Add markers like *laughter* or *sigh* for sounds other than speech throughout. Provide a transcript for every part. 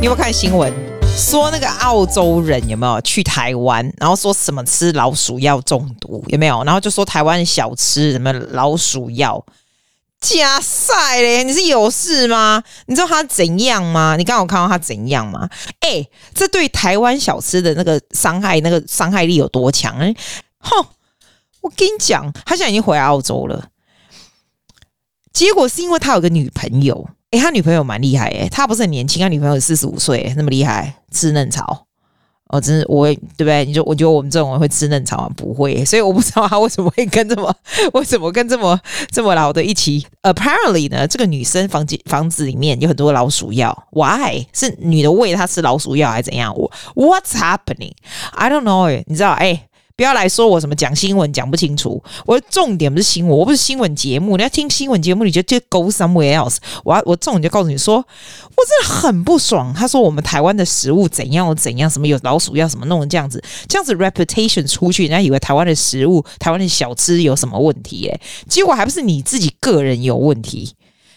你有没有看新闻？说那个澳洲人有没有去台湾，然后说什么吃老鼠药中毒有没有？然后就说台湾小吃什么老鼠药加赛嘞？你是有事吗？你知道他怎样吗？你刚刚有看到他怎样吗？哎，这对台湾小吃的那个伤害，那个伤害力有多强？哼，我跟你讲，他现在已经回澳洲了，结果是因为他有个女朋友。哎、他女朋友蛮厉害哎，他不是很年轻，他女朋友四十五岁，那么厉害，吃嫩草哦，真是我会对不对？你就我觉得我们这种人会吃嫩草吗？不会，所以我不知道他为什么会跟这么 *laughs* 为什么跟这么这么老的一起。Apparently 呢，这个女生房间房子里面有很多老鼠药，Why？是女的喂她吃老鼠药还是怎样？我 What's happening？I don't know。你知道哎？不要来说我什么讲新闻讲不清楚，我的重点不是新闻，我不是新闻节目。你要听新闻节目，你就就 go somewhere else。我要我重点就告诉你说，我真的很不爽。他说我们台湾的食物怎样怎样，什么有老鼠药，什么弄成这样子，这样子 reputation 出去，人家以为台湾的食物、台湾的小吃有什么问题？哎，结果还不是你自己个人有问题。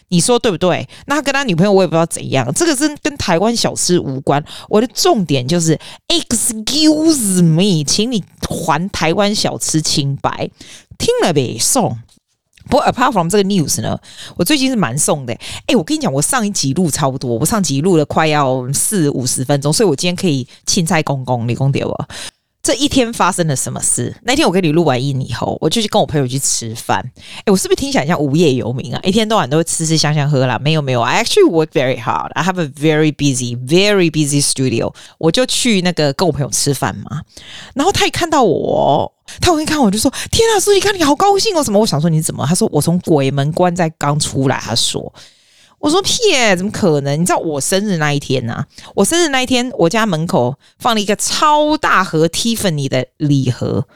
你说对不对？那他跟他女朋友我也不知道怎样，这个是跟台湾小吃无关。我的重点就是，excuse me，请你还台湾小吃清白。听了呗，送。不过 apart from 这个 news 呢，我最近是蛮送的。哎，我跟你讲，我上一集录超多，我上集录了快要四五十分钟，所以我今天可以青菜公公，你公给我。这一天发生了什么事？那天我跟你录完音以后，我就去跟我朋友去吃饭。哎，我是不是听起来像无业游民啊？一天到晚都会吃吃香香喝啦。没有没有，I actually work very hard. I have a very busy, very busy studio. 我就去那个跟我朋友吃饭嘛。然后他一看到我，他我一看我就说：“天啊，书记，看你好高兴哦！”什么？我想说你怎么？他说：“我从鬼门关在刚出来。”他说。我说屁，怎么可能？你知道我生日那一天呐、我生日那一天，我家门口放了一个超大盒 Tiffany 的礼盒，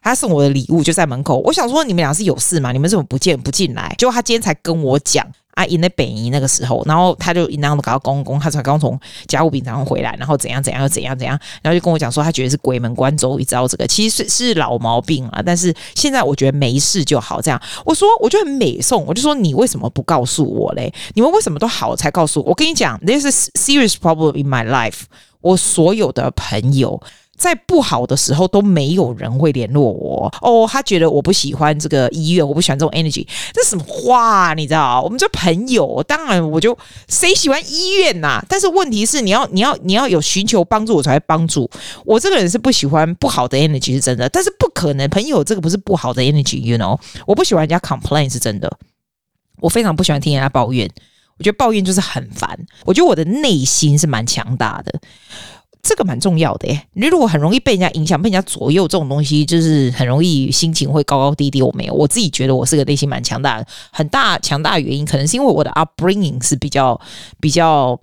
他送我的礼物就在门口。我想说，你们俩是有事吗？你们怎么不见不进来？结果他今天才跟我讲。啊，因为北移那个时候，然后他就一样的搞到公公，他才刚从家务饼上回来，然后怎样怎样又怎样怎样，然后就跟我讲说，他觉得是鬼门关走一遭，这个其实是是老毛病啊，但是现在我觉得没事就好。这样，我说我就很美送，我就说你为什么不告诉我嘞？你们为什么都好才告诉我？我跟你讲，this is serious problem in my life。我所有的朋友。在不好的时候都没有人会联络我哦，他觉得我不喜欢这个医院，我不喜欢这种 energy，这什么话？你知道？我们这朋友，当然我就谁喜欢医院呐、但是问题是，你要你要你要有寻求帮助，我才会帮助。我这个人是不喜欢不好的 energy 是真的，但是不可能，朋友这个不是不好的 energy，you know？我不喜欢人家 complain 是真的，我非常不喜欢听人家抱怨，我觉得抱怨就是很烦。我觉得我的内心是蛮强大的。这个蛮重要的耶，你如果很容易被人家影响、被人家左右，这种东西就是很容易心情会高高低低。我没有，我自己觉得我是个内心蛮强大的，很大强大的原因，可能是因为我的 upbringing 是比较比较。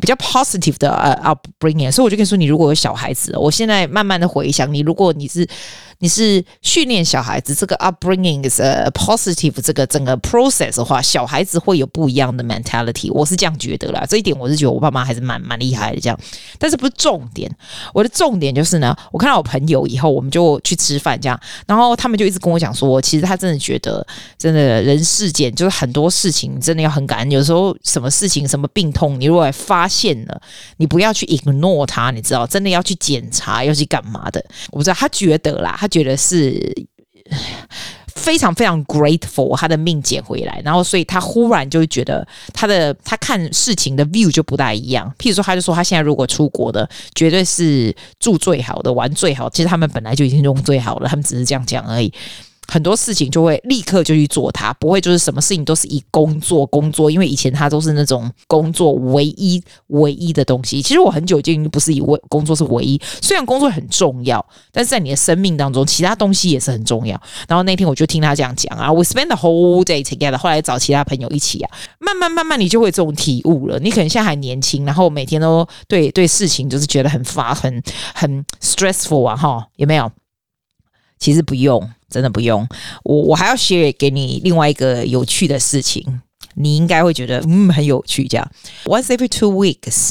比较 positive 的呃 upbringing，所以我就跟你说，你如果有小孩子，我现在慢慢的回想，你如果你是你是训练小孩子，这个 upbringing is a positive 这个整个 process 的话，小孩子会有不一样的 mentality，我是这样觉得啦。这一点我是觉得我爸妈还是蛮蛮厉害的这样，但是不是重点，我的重点就是呢，我看到我朋友以后，我们就去吃饭这样，然后他们就一直跟我讲说，其实他真的觉得，真的人世间就是很多事情真的要很感恩，有时候什么事情什么病痛，你如果发发现了，你不要去 ignore 他，你知道，真的要去检查，要去干嘛的？我不知道，他觉得啦，他觉得是非常非常 grateful，他的命捡回来，然后所以他忽然就觉得他的他看事情的 view 就不大一样。譬如说，他就说他现在如果出国的，绝对是住最好的，玩最好。其实他们本来就已经用最好了，他们只是这样讲而已。很多事情就会立刻就去做它，不会就是什么事情都是以工作工作，因为以前他都是那种工作唯一唯一的东西。其实我很久已经不是以为工作是唯一，虽然工作很重要，但是在你的生命当中，其他东西也是很重要。然后那天我就听他这样讲啊，We spend the whole day together。后来找其他朋友一起啊，慢慢慢慢你就会有这种体悟了。你可能现在还年轻，然后每天都对对事情就是觉得很发很很 stressful 啊，哈，有没有？其实不用。真的不用，我我还要 share 给你另外一个有趣的事情，你应该会觉得嗯很有趣。这样，once every two weeks，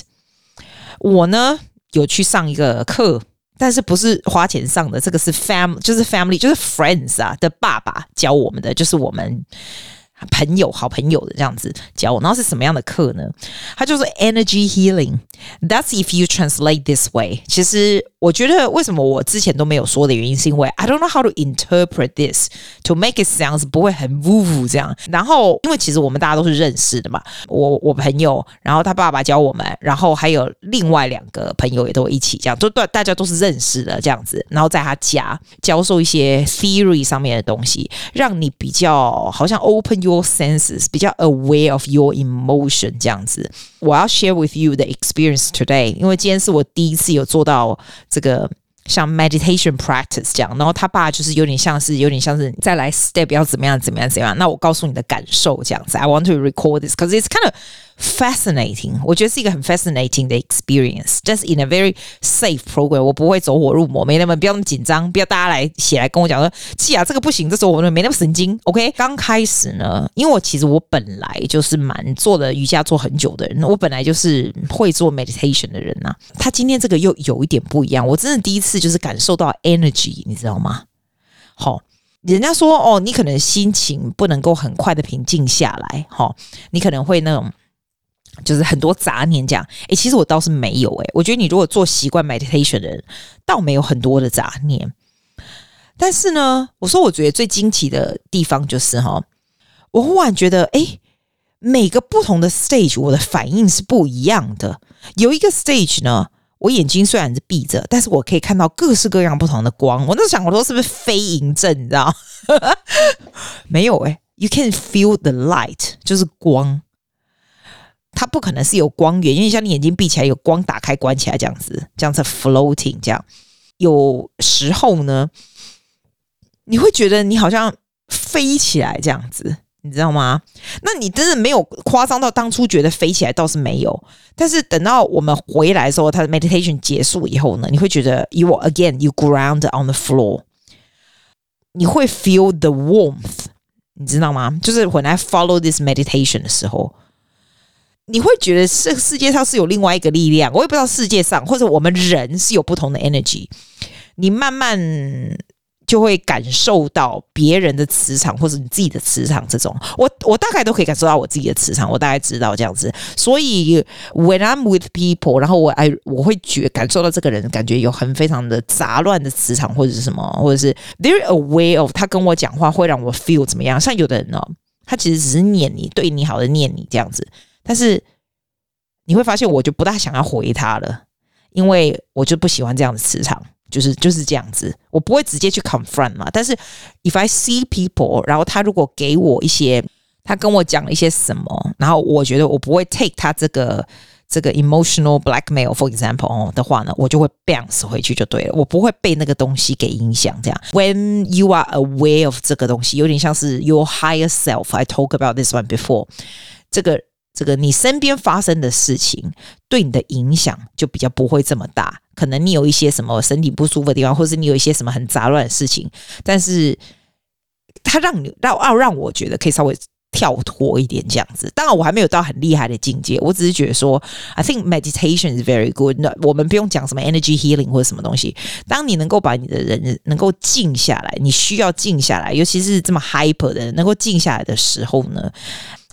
我呢有去上一个课，但是不是花钱上的，这个是 family，就是 family，就是 friends 啊的爸爸教我们的，就是我们朋友、好朋友的这样子教我，然后是什么样的课呢？他就是 energy healing。That's if you translate this way。其实我觉得为什么我之前都没有说的原因，是因为 I don't know how to interpret this to make it sounds 不会很 woo woo 这样。然后因为其实我们大家都是认识的嘛，我我朋友，然后他爸爸教我们，然后还有另外两个朋友也都一起这样，都对大家都是认识的这样子。然后在他家教授一些 theory 上面的东西，让你比较好像 open you your senses 比较 aware of your emotion 这样子，我要 share with you the experience today，因为今天是我第一次有做到这个像 meditation practice 这样，然后他爸就是有点像是有点像是再来 step 要怎么样怎么样怎么样，那我告诉你的感受这样子，I want to record this because it's kind of Fascinating，我觉得是一个很 fascinating 的 experience，just in a very safe program。我不会走火入魔，没那么不要那么紧张，不要大家来写来跟我讲说，气啊这个不行，这时候我们没那么神经。OK，刚开始呢，因为我其实我本来就是蛮做的瑜伽做很久的人，我本来就是会做 meditation 的人呐、他今天这个又有一点不一样，我真的第一次就是感受到 energy，你知道吗？好。人家说哦，你可能心情不能够很快的平静下来，哈，你可能会那种。就是很多杂念这样，诶，其实我倒是没有诶，我觉得你如果做习惯 meditation 的人，倒没有很多的杂念。但是呢，我说我觉得最惊奇的地方就是哈，我忽然觉得，诶，每个不同的 stage，我的反应是不一样的。有一个 stage 呢，我眼睛虽然是闭着，但是我可以看到各式各样不同的光。我那想，我说是不是飞银阵？你知道？*laughs* 没有诶，you can feel the light，就是光。它不可能是有光源，因为像你眼睛闭起来，有光打开关起来这样子，这样子 floating 这样。有时候呢，你会觉得你好像飞起来这样子，你知道吗？那你真的没有夸张到当初觉得飞起来倒是没有，但是等到我们回来的时候，他的 meditation 结束以后呢，你会觉得 you again you ground on the floor，你会 feel the warmth，你知道吗？就是 when I follow this meditation 的时候。你会觉得这个世界上是有另外一个力量，我也不知道世界上或者我们人是有不同的 energy。你慢慢就会感受到别人的磁场或者你自己的磁场，这种我我大概都可以感受到我自己的磁场，我大概知道这样子。所以 when I'm with people，然后我 I 我会觉感受到这个人感觉有很非常的杂乱的磁场或者是什么，或者是 there aware of 他跟我讲话会让我 feel 怎么样？像有的人呢，他其实只是念你，对你好的念你这样子。但是你会发现，我就不大想要回他了，因为我就不喜欢这样的磁场，就是就是这样子。我不会直接去 confront 嘛。但是 if I see people，然后他如果给我一些，他跟我讲了一些什么，然后我觉得我不会 take 他这个这个 emotional blackmail，for example 的话呢，我就会 bounce 回去就对了。我不会被那个东西给影响。这样，when you are aware of 这个东西，有点像是 your higher self。I talk about this one before，这个。这个你身边发生的事情对你的影响就比较不会这么大，可能你有一些什么身体不舒服的地方，或是你有一些什么很杂乱的事情，但是它让你让要让我觉得可以稍微跳脱一点这样子。当然我还没有到很厉害的境界，我只是觉得说，I think meditation is very good。那我们不用讲什么 energy healing 或者什么东西。当你能够把你的人能够静下来，你需要静下来，尤其是这么 hyper 的人能够静下来的时候呢，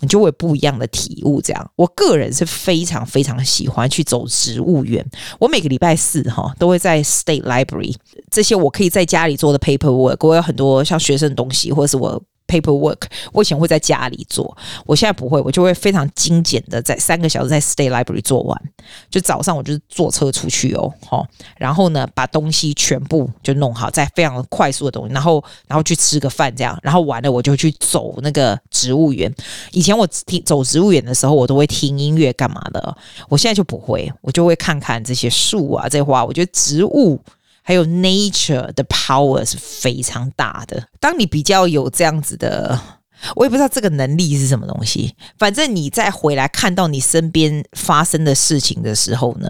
你就会有不一样的体悟。这样，我个人是非常非常喜欢去走植物园。我每个礼拜四哈都会在 State Library，这些我可以在家里做的 paperwork，我有很多像学生的东西，或者是我。Paperwork，我以前会在家里做，我现在不会，我就会非常精简的在三个小时在 State Library 做完。就早上我就是坐车出去哦，齁，然后呢把东西全部就弄好，在非常快速的东西，然后然后去吃个饭这样，然后完了我就去走那个植物园。以前我听走植物园的时候，我都会听音乐干嘛的，我现在就不会，我就会看看这些树啊，这些花，我觉得植物。还有 nature 的 power 是非常大的。当你比较有这样子的，我也不知道这个能力是什么东西。反正你再回来看到你身边发生的事情的时候呢，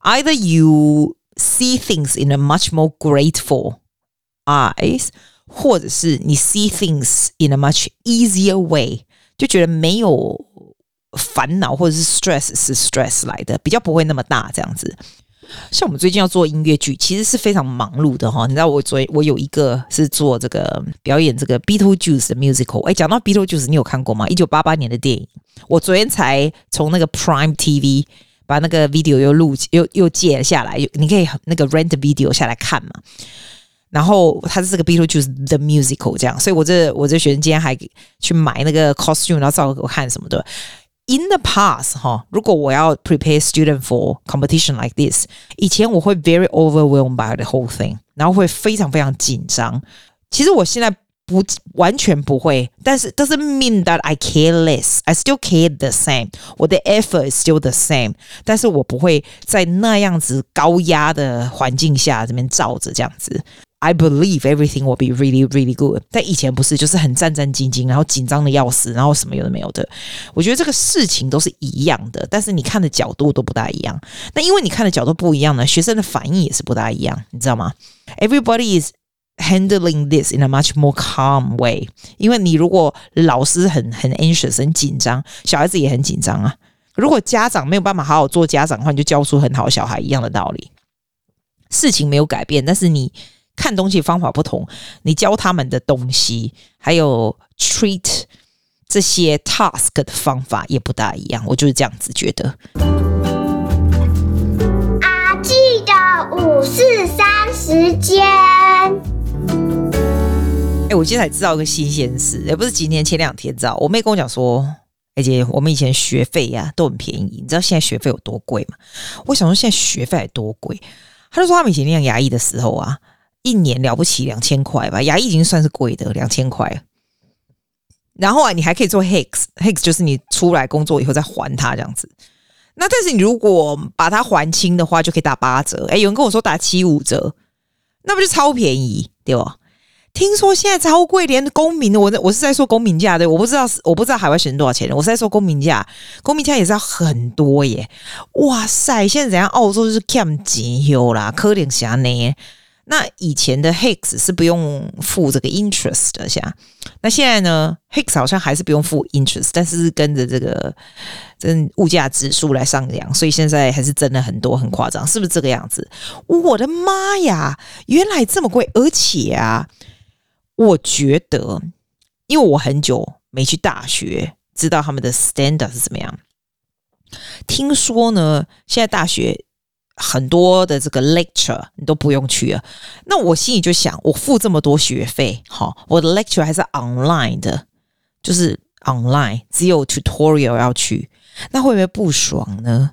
either you see things in a much more grateful eyes，或者是你 see things in a much easier way，就觉得没有烦恼或者是 stress 是 stress 来的，比较不会那么大这样子。 像我们最近要做音乐剧，其实是非常忙碌的哈。你知道，我昨我有一个是做这个表演这个 Beetlejuice 的 musical。哎，讲到 Beetlejuice，你有看过吗？一九八八年的电影。我昨天才从那个 Prime TV 把那个 video 又录又又借下来，又你可以那个 rent video 下来看嘛。然后它是这个 Beetlejuice the musical 这样，所以我这我这学生今天还去买那个 costume，然后照给我看什么的。In the past，哈，如果我要 prepare student for competition like this，以前我会 very overwhelmed by the whole thing，然后会非常非常紧张。其实我现在不完全不会，但是 doesn't mean that I care less，I still care the same，我的 effort is still the same，但是我不会在那样子高压的环境下这边照着这样子。 I believe everything will be really, really good。但以前不是，就是很战战兢兢，然后紧张的要死，然后什么有的没有的。我觉得这个事情都是一样的，但是你看的角度都不大一样。那因为你看的角度不一样呢，学生的反应也是不大一样，你知道吗？Everybody is handling this in a much more calm way。因为你如果老师很很 anxious 很紧张，小孩子也很紧张啊。如果家长没有办法好好做家长的话，你就教出很好小孩一样的道理。事情没有改变，但是你。看东西方法不同，你教他们的东西，还有 treat 这些 task 的方法也不大一样。我就是这样子觉得。啊记得五四三时间。哎，我今天才知道一个新鲜事，也不是今天，前两天知道。我妹跟我讲说，而且我们以前学费呀、啊、都很便宜，你知道现在学费有多贵吗？我想说现在学费还多贵。他就说他们以前念牙医的时候啊。一年了不起两千块吧，牙医已经算是贵的两千块。然后啊，你还可以做 HIX，HIX 就是你出来工作以后再还他这样子。那但是你如果把它还清的话，就可以打八折。诶，有人跟我说打七五折，那不就超便宜对吧？听说现在超贵，连公民的我我是在说公民价对，我不知道我不知道海外学生多少钱，我是在说公民价，公民价也是要很多耶。哇塞，现在怎样？澳洲就是欠钱哟啦，可怜啥呢？那以前的 HIX 是不用付这个 interest 的，像那现在呢，HIX 好像还是不用付 interest，但是跟着这个真物价指数来上扬，所以现在还是真的很多很夸张，是不是这个样子？我的妈呀，原来这么贵！而且啊，我觉得，因为我很久没去大学，知道他们的 standard 是怎么样。听说呢，现在大学。很多的这个 lecture 你都不用去了，那我心里就想，我付这么多学费，好，我的 lecture 还是 online 的，就是 online，只有 tutorial 要去，那会不会不爽呢？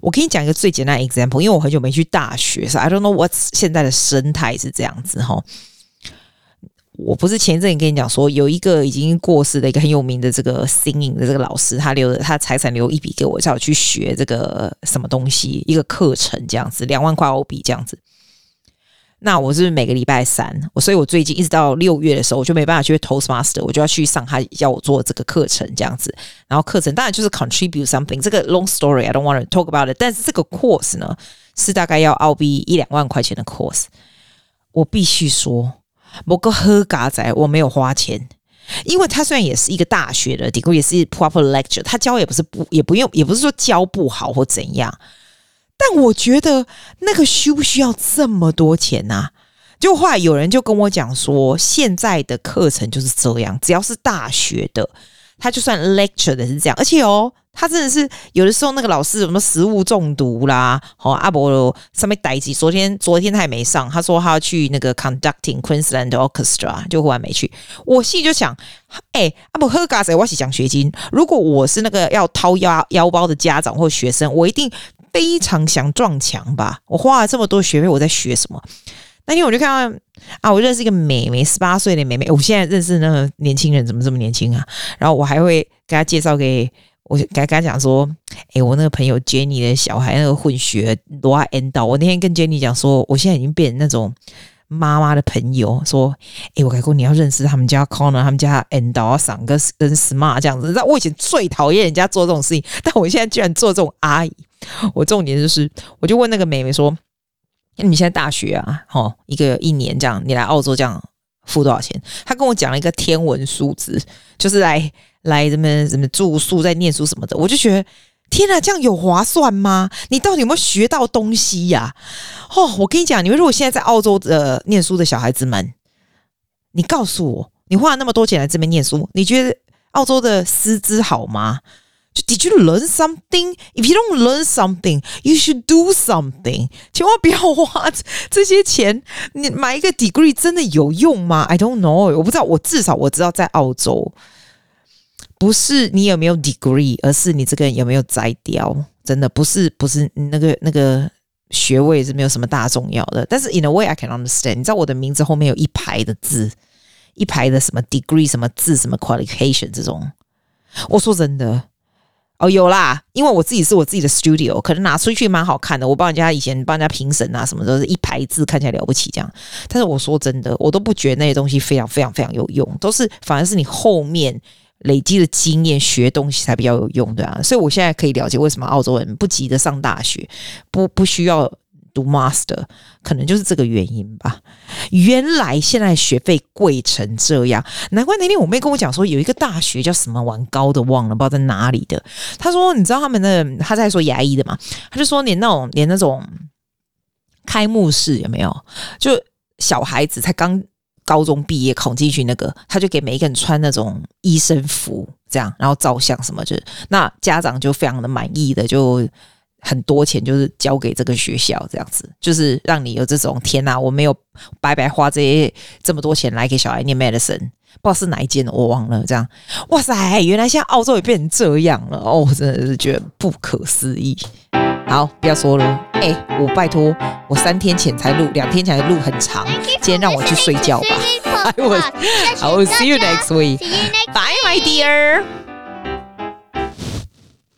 我给你讲一个最简单 example，因为我很久没去大学，所以 I don't know what 现在的生态是这样子哈。我不是前一阵跟你讲说，有一个已经过世的一个很有名的这个 singing 的这个老师，他留的他财产留一笔给我，叫我去学这个什么东西，一个课程这样子，两万块欧币这样子。那我是每个礼拜三，我所以我最近一直到六月的时候，我就没办法去 Toastmaster，我就要去上他要我做这个课程这样子。然后课程当然就是 contribute something，这个 long story I don't want to talk about it。但是这个 course 呢，是大概要澳币一两万块钱的 course，我必须说。某个喝嘎仔，我没有花钱，因为他虽然也是一个大学的 degree，也是 proper lecture，他教也不是不也不用，也不是说教不好或怎样，但我觉得那个需不需要这么多钱啊？就后来有人就跟我讲说，现在的课程就是这样，只要是大学的，他就算 lecture 的是这样，而且哦。他真的是有的时候那个老师什么食物中毒啦，好阿伯上面待机。昨天昨天他还没上，他说他要去那个 conducting Queensland Orchestra，就后来没去。我心里就想，哎、阿伯喝咖啡，我是奖学金。如果我是那个要掏腰腰包的家长或学生，我一定非常想撞墙吧。我花了这么多学费，我在学什么？那天我就看到啊，我认识一个妹妹，十八岁的妹妹。我现在认识那个年轻人怎么这么年轻啊？然后我还会给他介绍给。我刚刚讲说，哎、我那个朋友 Jenny 的小孩那个混血罗亚 N 道，我那天跟 Jenny 讲说，我现在已经变成那种妈妈的朋友，说，哎、欸，我跟你说你要认识他们家 Connor，他们家 N 道啊，三个跟 Smart 这样子。那我以前最讨厌人家做这种事情，但我现在居然做这种阿姨。我重点就是，我就问那个妹妹说，那你现在大学啊，哦，一个一年这样，你来澳洲这样付多少钱？她跟我讲了一个天文数字，就是来。来，什么什么住宿，在念书什么的，我就觉得天哪，这样有划算吗？你到底有没有学到东西呀、哦，我跟你讲，你们如果现在在澳洲的念书的小孩子们，你告诉我，你花了那么多钱来这边念书，你觉得澳洲的师资好吗？就 Did you learn something? If you don't learn something, you should do something. 千万不要花这些钱，你买一个 degree 真的有用吗？I don't know，我不知道。我至少我知道，在澳洲，不是你有没有 degree，而是你这个人有没有摘掉。真的不是，不是那个那个学位是没有什么大重要的。但是 in a way I can understand，你知道我的名字后面有一排的字，一排的什么 degree 什么字什么 qualification 这种。我说真的。哦，有啦，因为我自己是我自己的 studio，可能拿出去蛮好看的。我帮人家以前帮人家评审啊，什么都是一排字，看起来了不起这样。但是我说真的，我都不觉得那些东西非常非常非常有用，都是反而是你后面累积的经验学东西才比较有用，对啊。所以我现在可以了解为什么澳洲人不急着上大学，不不需要。读 master 可能就是这个原因吧。原来现在学费贵成这样，难怪那天我妹跟我讲说，有一个大学叫什么玩高的忘了，不知道在哪里的。她说，你知道他们的，她在说牙医的嘛？她就说，连那种连那种开幕式有没有？就小孩子才刚高中毕业考进去那个，他就给每一个人穿那种医生服，这样然后照相什么，就那家长就非常的满意的就。很多钱就是交给这个学校，这样子就是让你有这种天哪，我没有白白花这些这么多钱来给小孩念 medicine，不知道是哪一间我忘了。这样，哇塞，原来现在澳洲也变成这样了哦，真的是觉得不可思议。好，不要说了，哎、欸，我拜托，我三天前才录，两天前的录很长，今天让我去睡觉吧。I will, I will see you next week. Bye, my dear.